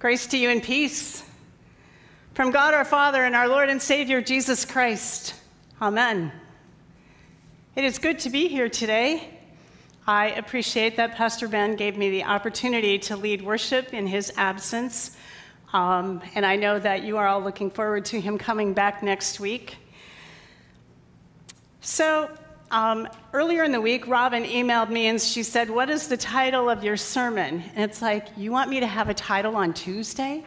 Grace to you and peace from God our Father and our Lord and Savior Jesus Christ. Amen. It is good to be here today. I appreciate that Pastor Ben gave me the opportunity to lead worship in his absence. Um, and I know that you are all looking forward to him coming back next week. So, um, earlier in the week, Robin emailed me and she said, What is the title of your sermon? And it's like, You want me to have a title on Tuesday?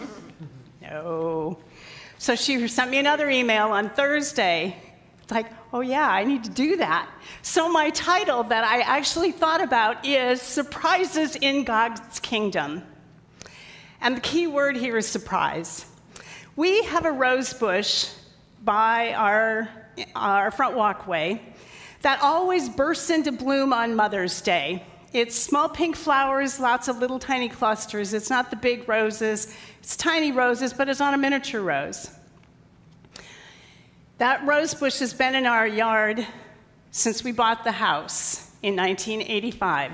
no. So she sent me another email on Thursday. It's like, Oh, yeah, I need to do that. So my title that I actually thought about is Surprises in God's Kingdom. And the key word here is surprise. We have a rose bush by our our front walkway that always bursts into bloom on Mother's Day. It's small pink flowers, lots of little tiny clusters. It's not the big roses, it's tiny roses, but it's on a miniature rose. That rose bush has been in our yard since we bought the house in 1985.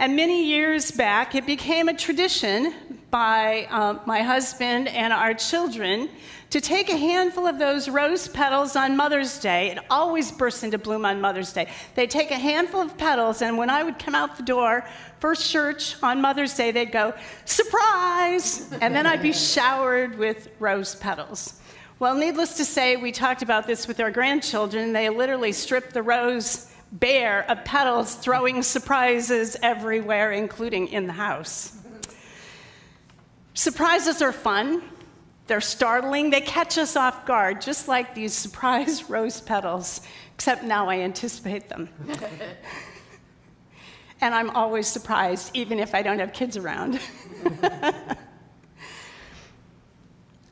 And many years back, it became a tradition by um, my husband and our children to take a handful of those rose petals on Mother's Day. It always bursts into bloom on Mother's Day. They take a handful of petals, and when I would come out the door, first church on Mother's Day, they'd go, surprise! And then I'd be showered with rose petals. Well, needless to say, we talked about this with our grandchildren. They literally stripped the rose bare of petals, throwing surprises everywhere, including in the house. Surprises are fun. They're startling. They catch us off guard, just like these surprise rose petals, except now I anticipate them. and I'm always surprised, even if I don't have kids around.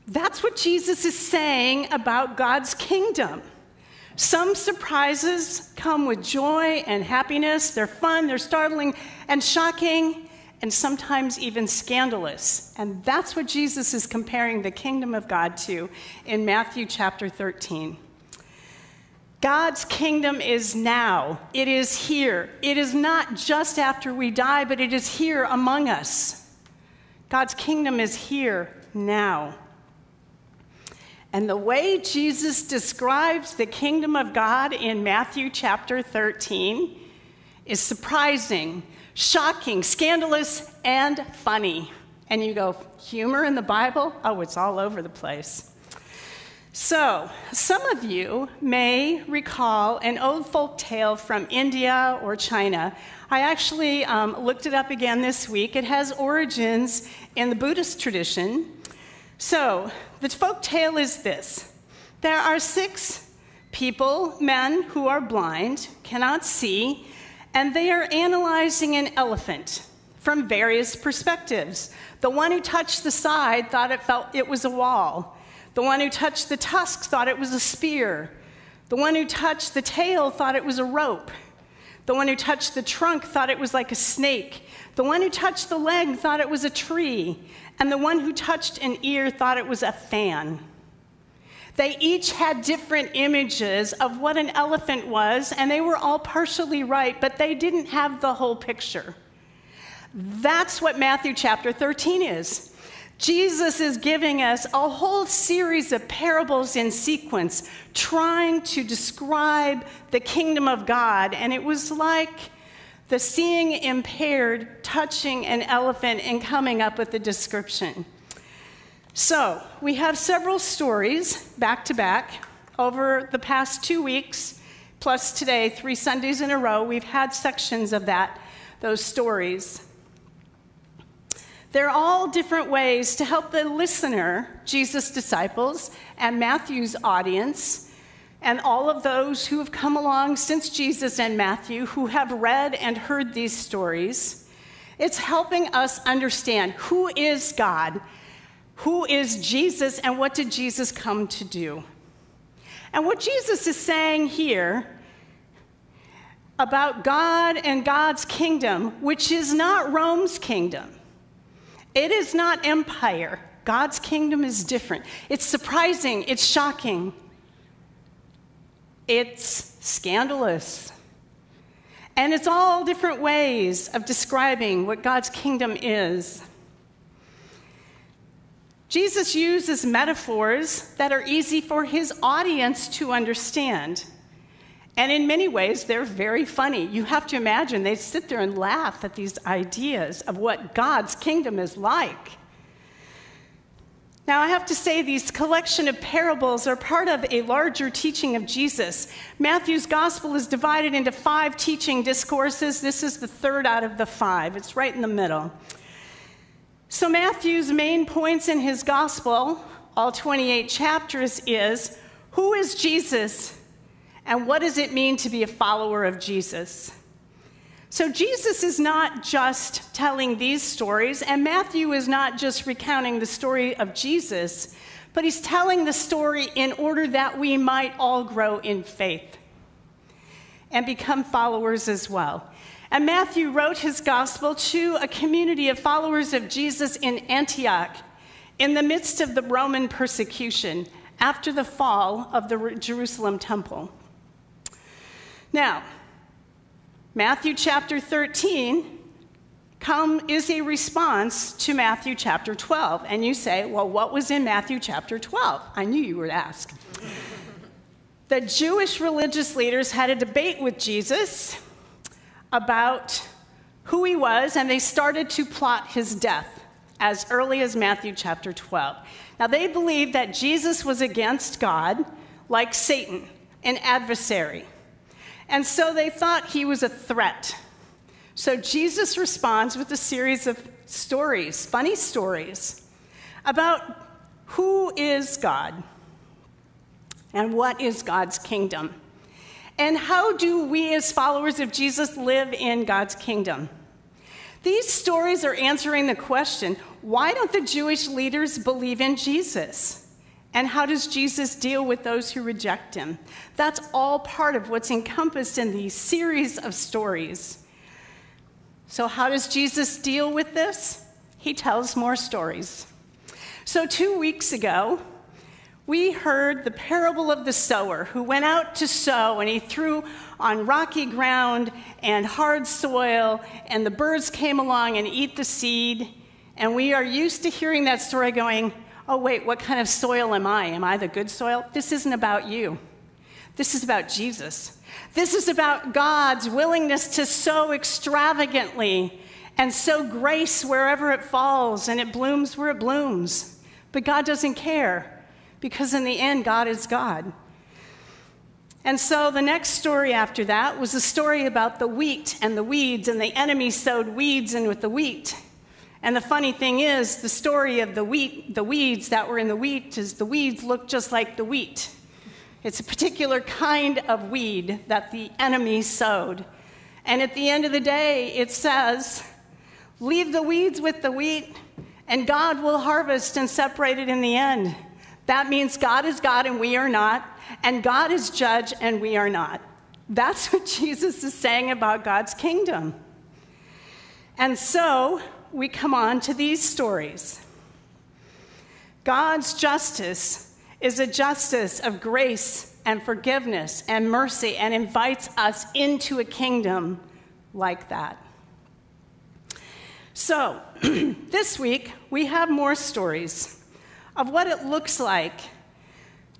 That's what Jesus is saying about God's kingdom. Some surprises come with joy and happiness. They're fun, they're startling and shocking and sometimes even scandalous. And that's what Jesus is comparing the kingdom of God to in Matthew chapter 13. God's kingdom is now. It is here. It is not just after we die, but it is here among us. God's kingdom is here now. And the way Jesus describes the kingdom of God in Matthew chapter 13 is surprising shocking, scandalous, and funny. And you go, humor in the Bible? Oh, it's all over the place. So, some of you may recall an old folk tale from India or China. I actually um, looked it up again this week. It has origins in the Buddhist tradition. So, the folk tale is this there are six people, men who are blind, cannot see, and they are analyzing an elephant from various perspectives. The one who touched the side thought it felt it was a wall. The one who touched the tusk thought it was a spear. The one who touched the tail thought it was a rope. The one who touched the trunk thought it was like a snake. The one who touched the leg thought it was a tree. And the one who touched an ear thought it was a fan. They each had different images of what an elephant was, and they were all partially right, but they didn't have the whole picture. That's what Matthew chapter 13 is. Jesus is giving us a whole series of parables in sequence, trying to describe the kingdom of God. And it was like the seeing impaired touching an elephant and coming up with a description. So, we have several stories back to back over the past two weeks, plus today, three Sundays in a row. We've had sections of that, those stories. They're all different ways to help the listener, Jesus' disciples, and Matthew's audience, and all of those who have come along since Jesus and Matthew who have read and heard these stories. It's helping us understand who is God who is Jesus and what did Jesus come to do? And what Jesus is saying here about God and God's kingdom, which is not Rome's kingdom, it is not empire. God's kingdom is different. It's surprising, it's shocking, it's scandalous. And it's all different ways of describing what God's kingdom is. Jesus uses metaphors that are easy for his audience to understand. And in many ways, they're very funny. You have to imagine they sit there and laugh at these ideas of what God's kingdom is like. Now, I have to say, these collection of parables are part of a larger teaching of Jesus. Matthew's gospel is divided into five teaching discourses. This is the third out of the five, it's right in the middle. So, Matthew's main points in his gospel, all 28 chapters, is who is Jesus and what does it mean to be a follower of Jesus? So Jesus is not just telling these stories, and Matthew is not just recounting the story of Jesus, but he's telling the story in order that we might all grow in faith and become followers as well. And Matthew wrote his gospel to a community of followers of Jesus in Antioch in the midst of the Roman persecution after the fall of the Jerusalem temple. Now, Matthew chapter 13 come is a response to Matthew chapter 12. And you say, well, what was in Matthew chapter 12? I knew you would ask. the Jewish religious leaders had a debate with Jesus about who he was, and they started to plot his death as early as Matthew chapter 12. Now, they believed that Jesus was against God, like Satan, an adversary. And so they thought he was a threat. So Jesus responds with a series of stories, funny stories, about who is God and what is God's kingdom. And how do we, as followers of Jesus, live in God's kingdom? These stories are answering the question why don't the Jewish leaders believe in Jesus? And how does Jesus deal with those who reject him? That's all part of what's encompassed in these series of stories. So, how does Jesus deal with this? He tells more stories. So, two weeks ago, we heard the parable of the sower who went out to sow and he threw on rocky ground and hard soil, and the birds came along and eat the seed. And we are used to hearing that story going, oh, wait, what kind of soil am I? Am I the good soil? This isn't about you. This is about Jesus. This is about God's willingness to sow extravagantly and sow grace wherever it falls and it blooms where it blooms. But God doesn't care because in the end, God is God. And so the next story after that was a story about the wheat and the weeds, and the enemy sowed weeds in with the wheat. And the funny thing is, the story of the wheat, the weeds that were in the wheat, is the weeds look just like the wheat. It's a particular kind of weed that the enemy sowed. And at the end of the day, it says, Leave the weeds with the wheat, and God will harvest and separate it in the end. That means God is God and we are not, and God is judge and we are not. That's what Jesus is saying about God's kingdom. And so, we come on to these stories. God's justice is a justice of grace and forgiveness and mercy and invites us into a kingdom like that. So, this week we have more stories of what it looks like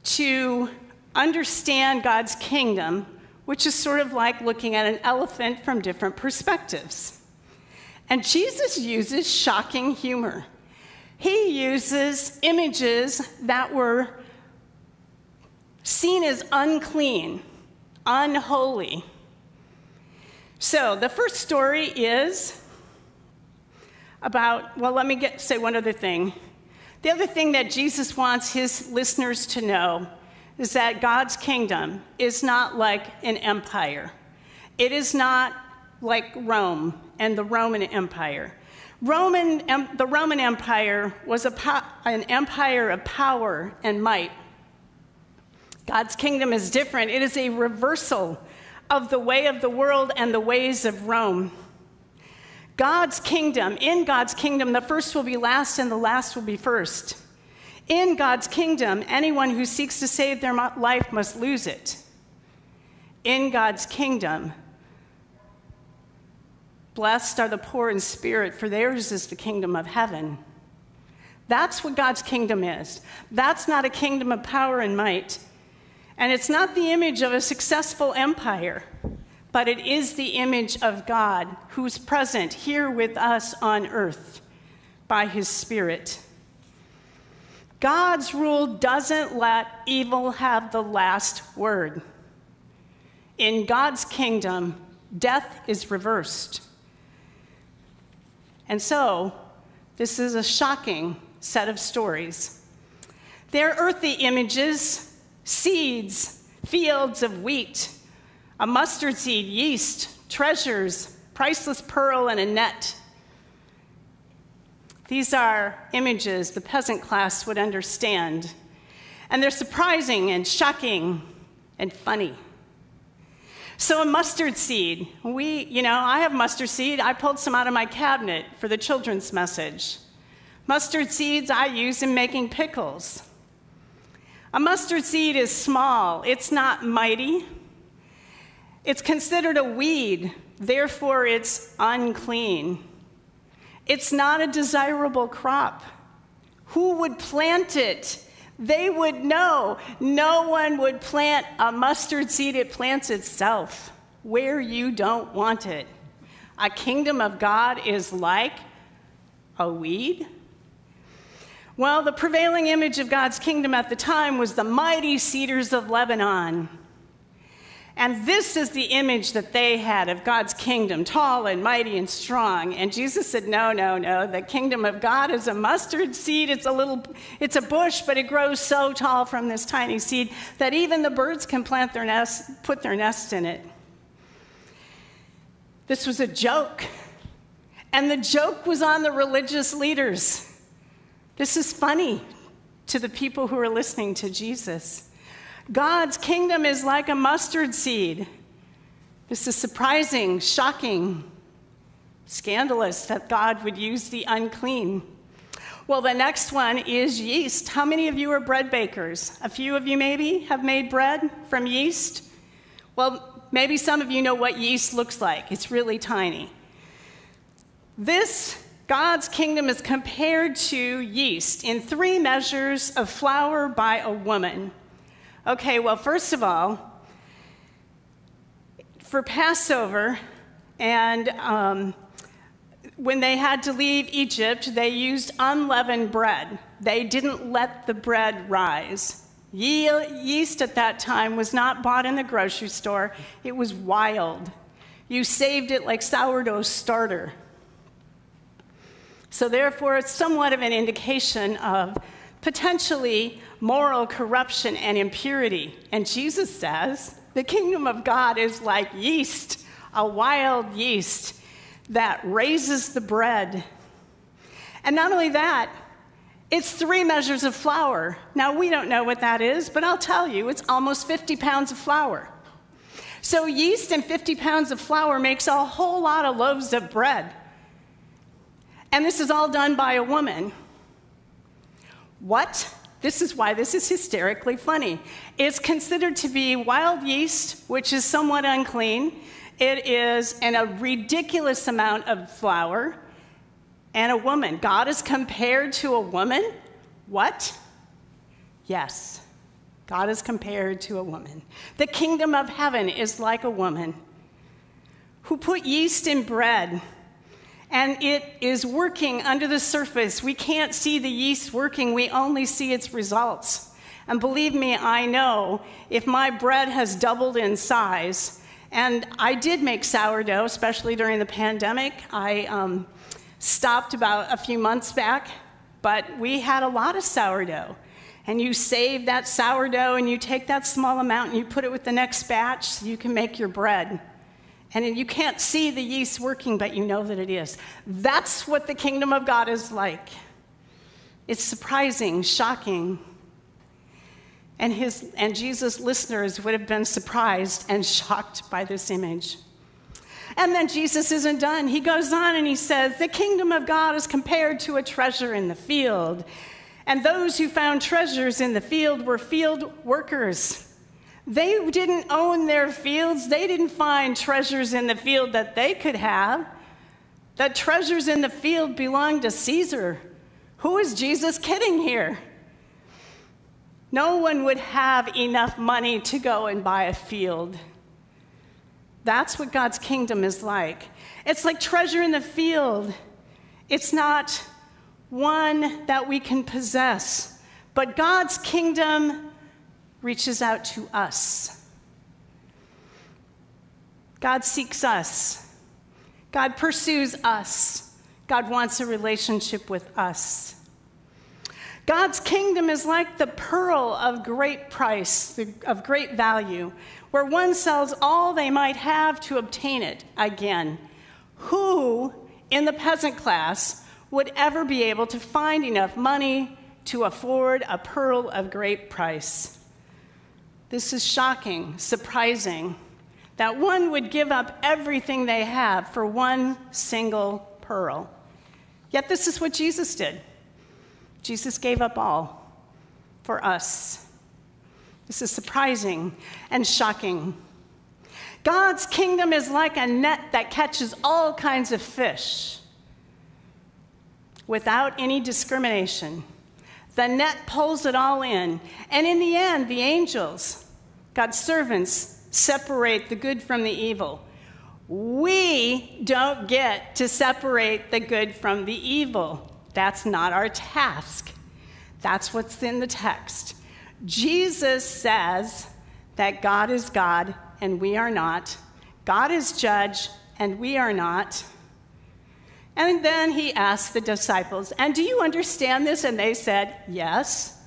to understand God's kingdom, which is sort of like looking at an elephant from different perspectives. And Jesus uses shocking humor. He uses images that were seen as unclean, unholy. So the first story is about, well, let me get, say one other thing. The other thing that Jesus wants his listeners to know is that God's kingdom is not like an empire. It is not like Rome and the Roman Empire. Roman, the Roman Empire was po- an empire of power and might. God's kingdom is different. It is a reversal of the way of the world and the ways of Rome. God's kingdom, in God's kingdom, the first will be last and the last will be first. In God's kingdom, anyone who seeks to save their life must lose it. In God's kingdom, Blessed are the poor in spirit, for theirs is the kingdom of heaven. That's what God's kingdom is. That's not a kingdom of power and might. And it's not the image of a successful empire, but it is the image of God who's present here with us on earth by his Spirit. God's rule doesn't let evil have the last word. In God's kingdom, death is reversed. And so, this is a shocking set of stories. They're earthy images, seeds, fields of wheat, a mustard seed, yeast, treasures, priceless pearl, and a net. These are images the peasant class would understand, and they're surprising and shocking and funny. So, a mustard seed, we, you know, I have mustard seed. I pulled some out of my cabinet for the children's message. Mustard seeds I use in making pickles. A mustard seed is small, it's not mighty. It's considered a weed, therefore, it's unclean. It's not a desirable crop. Who would plant it? They would know. No one would plant a mustard seed, it plants itself where you don't want it. A kingdom of God is like a weed well, the prevailing image of God's kingdom at the time was the mighty cedars of Lebanon. And this is the image that they had of God's kingdom, tall and mighty and strong. And Jesus said, No, no, no. The kingdom of God is a mustard seed. It's a little, it's a bush, but it grows so tall from this tiny seed that even the birds can plant their nest, put their nest in it. This was a joke. And the joke was on the religious leaders. This is funny to the people who are listening to Jesus. God's kingdom is like a mustard seed. This is surprising, shocking, scandalous that God would use the unclean. Well, the next one is yeast. How many of you are bread bakers? A few of you maybe have made bread from yeast? Well, maybe some of you know what yeast looks like. It's really tiny. This God's kingdom is compared to yeast in three measures of flour by a woman. Okay, well, first of all, for Passover, and um, when they had to leave Egypt, they used unleavened bread. They didn't let the bread rise. Yeast at that time was not bought in the grocery store, it was wild. You saved it like sourdough starter. So, therefore, it's somewhat of an indication of potentially moral corruption and impurity. And Jesus says the kingdom of God is like yeast, a wild yeast that raises the bread. And not only that, it's three measures of flour. Now, we don't know what that is, but I'll tell you, it's almost 50 pounds of flour. So, yeast and 50 pounds of flour makes a whole lot of loaves of bread. And this is all done by a woman. What? This is why this is hysterically funny. It's considered to be wild yeast, which is somewhat unclean. It is in a ridiculous amount of flour. And a woman. God is compared to a woman? What? Yes. God is compared to a woman. The kingdom of heaven is like a woman who put yeast in bread and it is working under the surface. We can't see the yeast working, we only see its results. And believe me, I know if my bread has doubled in size, and I did make sourdough, especially during the pandemic. I um, stopped about a few months back, but we had a lot of sourdough. And you save that sourdough and you take that small amount and you put it with the next batch so you can make your bread. And you can't see the yeast working, but you know that it is. That's what the kingdom of God is like. It's surprising, shocking. And, his, and Jesus' listeners would have been surprised and shocked by this image. And then Jesus isn't done. He goes on and he says, The kingdom of God is compared to a treasure in the field. And those who found treasures in the field were field workers they didn't own their fields. They didn't find treasures in the field that they could have. The treasures in the field belonged to Caesar, Who is Jesus kidding here? No one would have enough money to go and buy a field. That's what God's kingdom is like. It's like treasure in the field. It's not one that we can possess, but God's kingdom reaches out to us. God seeks us. God pursues us. God wants a relationship with us. God's kingdom is like the pearl of great price, of great value, where one sells all they might have to obtain it again. Who in the peasant class would ever be able to find enough money to afford a pearl of great price? This is shocking, surprising, that one would give up everything they have for one single pearl. Yet this is what Jesus did. Jesus gave up all for us. This is surprising and shocking. God's kingdom is like a net that catches all kinds of fish without any discrimination. The net pulls it all in. And in the end, the angels, God's servants, separate the good from the evil. We don't get to separate the good from the evil. That's not our task. That's what's in the text. Jesus says that God is God and we are not. God is judge and we are not. And then he asked the disciples, And do you understand this? And they said, Yes.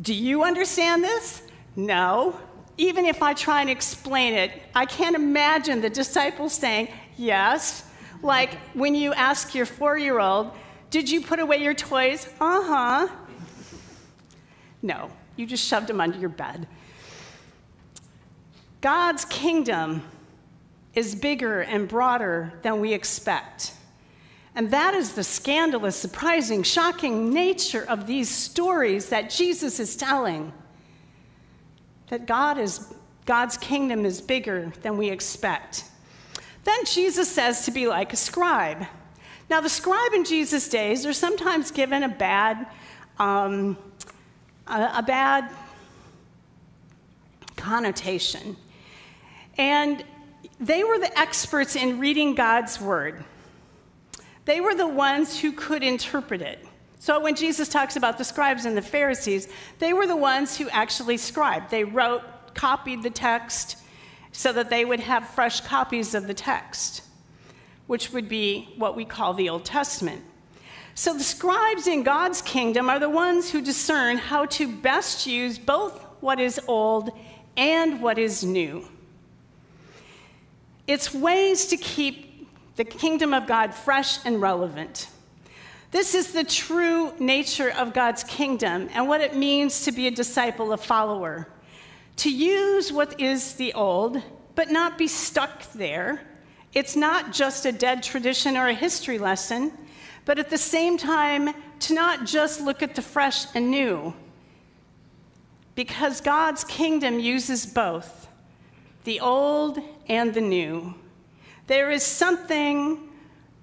Do you understand this? No. Even if I try and explain it, I can't imagine the disciples saying, Yes. Like when you ask your four year old, did you put away your toys? Uh huh. No, you just shoved them under your bed. God's kingdom is bigger and broader than we expect. And that is the scandalous, surprising, shocking nature of these stories that Jesus is telling. That God is, God's kingdom is bigger than we expect. Then Jesus says to be like a scribe. Now, the scribe in Jesus' days are sometimes given a bad, um, a, a bad connotation. And they were the experts in reading God's word. They were the ones who could interpret it. So when Jesus talks about the scribes and the Pharisees, they were the ones who actually scribed. They wrote, copied the text so that they would have fresh copies of the text which would be what we call the Old Testament. So the scribes in God's kingdom are the ones who discern how to best use both what is old and what is new. It's ways to keep the kingdom of God fresh and relevant. This is the true nature of God's kingdom and what it means to be a disciple, a follower. To use what is the old, but not be stuck there, it's not just a dead tradition or a history lesson, but at the same time, to not just look at the fresh and new. Because God's kingdom uses both the old and the new. There is something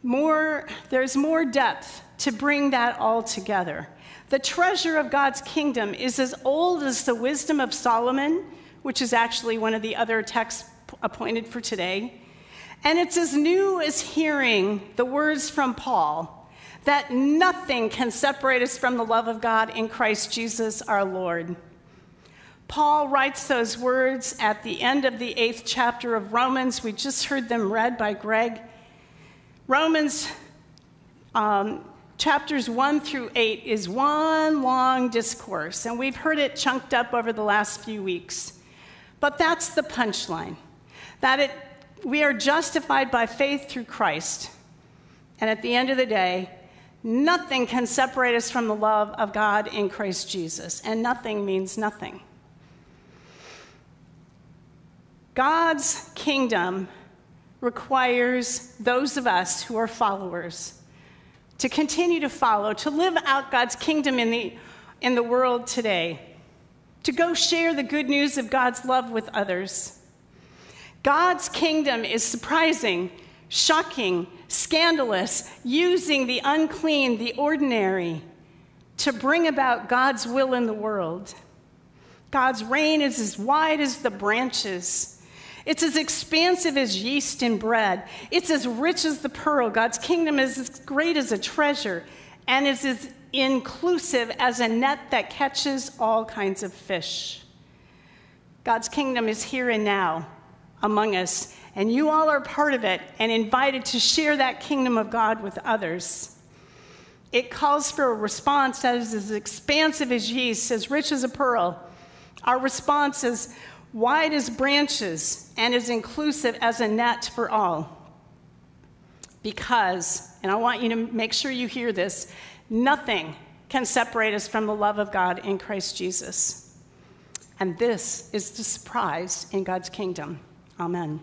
more, there's more depth to bring that all together. The treasure of God's kingdom is as old as the wisdom of Solomon, which is actually one of the other texts appointed for today. And it's as new as hearing the words from Paul that nothing can separate us from the love of God in Christ Jesus our Lord. Paul writes those words at the end of the eighth chapter of Romans. We just heard them read by Greg. Romans um, chapters 1 through 8 is one long discourse, and we've heard it chunked up over the last few weeks. But that's the punchline that it we are justified by faith through Christ. And at the end of the day, nothing can separate us from the love of God in Christ Jesus. And nothing means nothing. God's kingdom requires those of us who are followers to continue to follow, to live out God's kingdom in the, in the world today, to go share the good news of God's love with others God's kingdom is surprising, shocking, scandalous, using the unclean, the ordinary, to bring about God's will in the world. God's reign is as wide as the branches. It's as expansive as yeast in bread. It's as rich as the pearl. God's kingdom is as great as a treasure and is as inclusive as a net that catches all kinds of fish. God's kingdom is here and now among us, and you all are part of it and invited to share that kingdom of God with others. It calls for a response that is as expansive as yeast, as rich as a pearl. Our response is wide as branches and as inclusive as a net for all. Because, and I want you to make sure you hear this, nothing can separate us from the love of God in Christ Jesus. And this is the surprise in God's kingdom. Amen.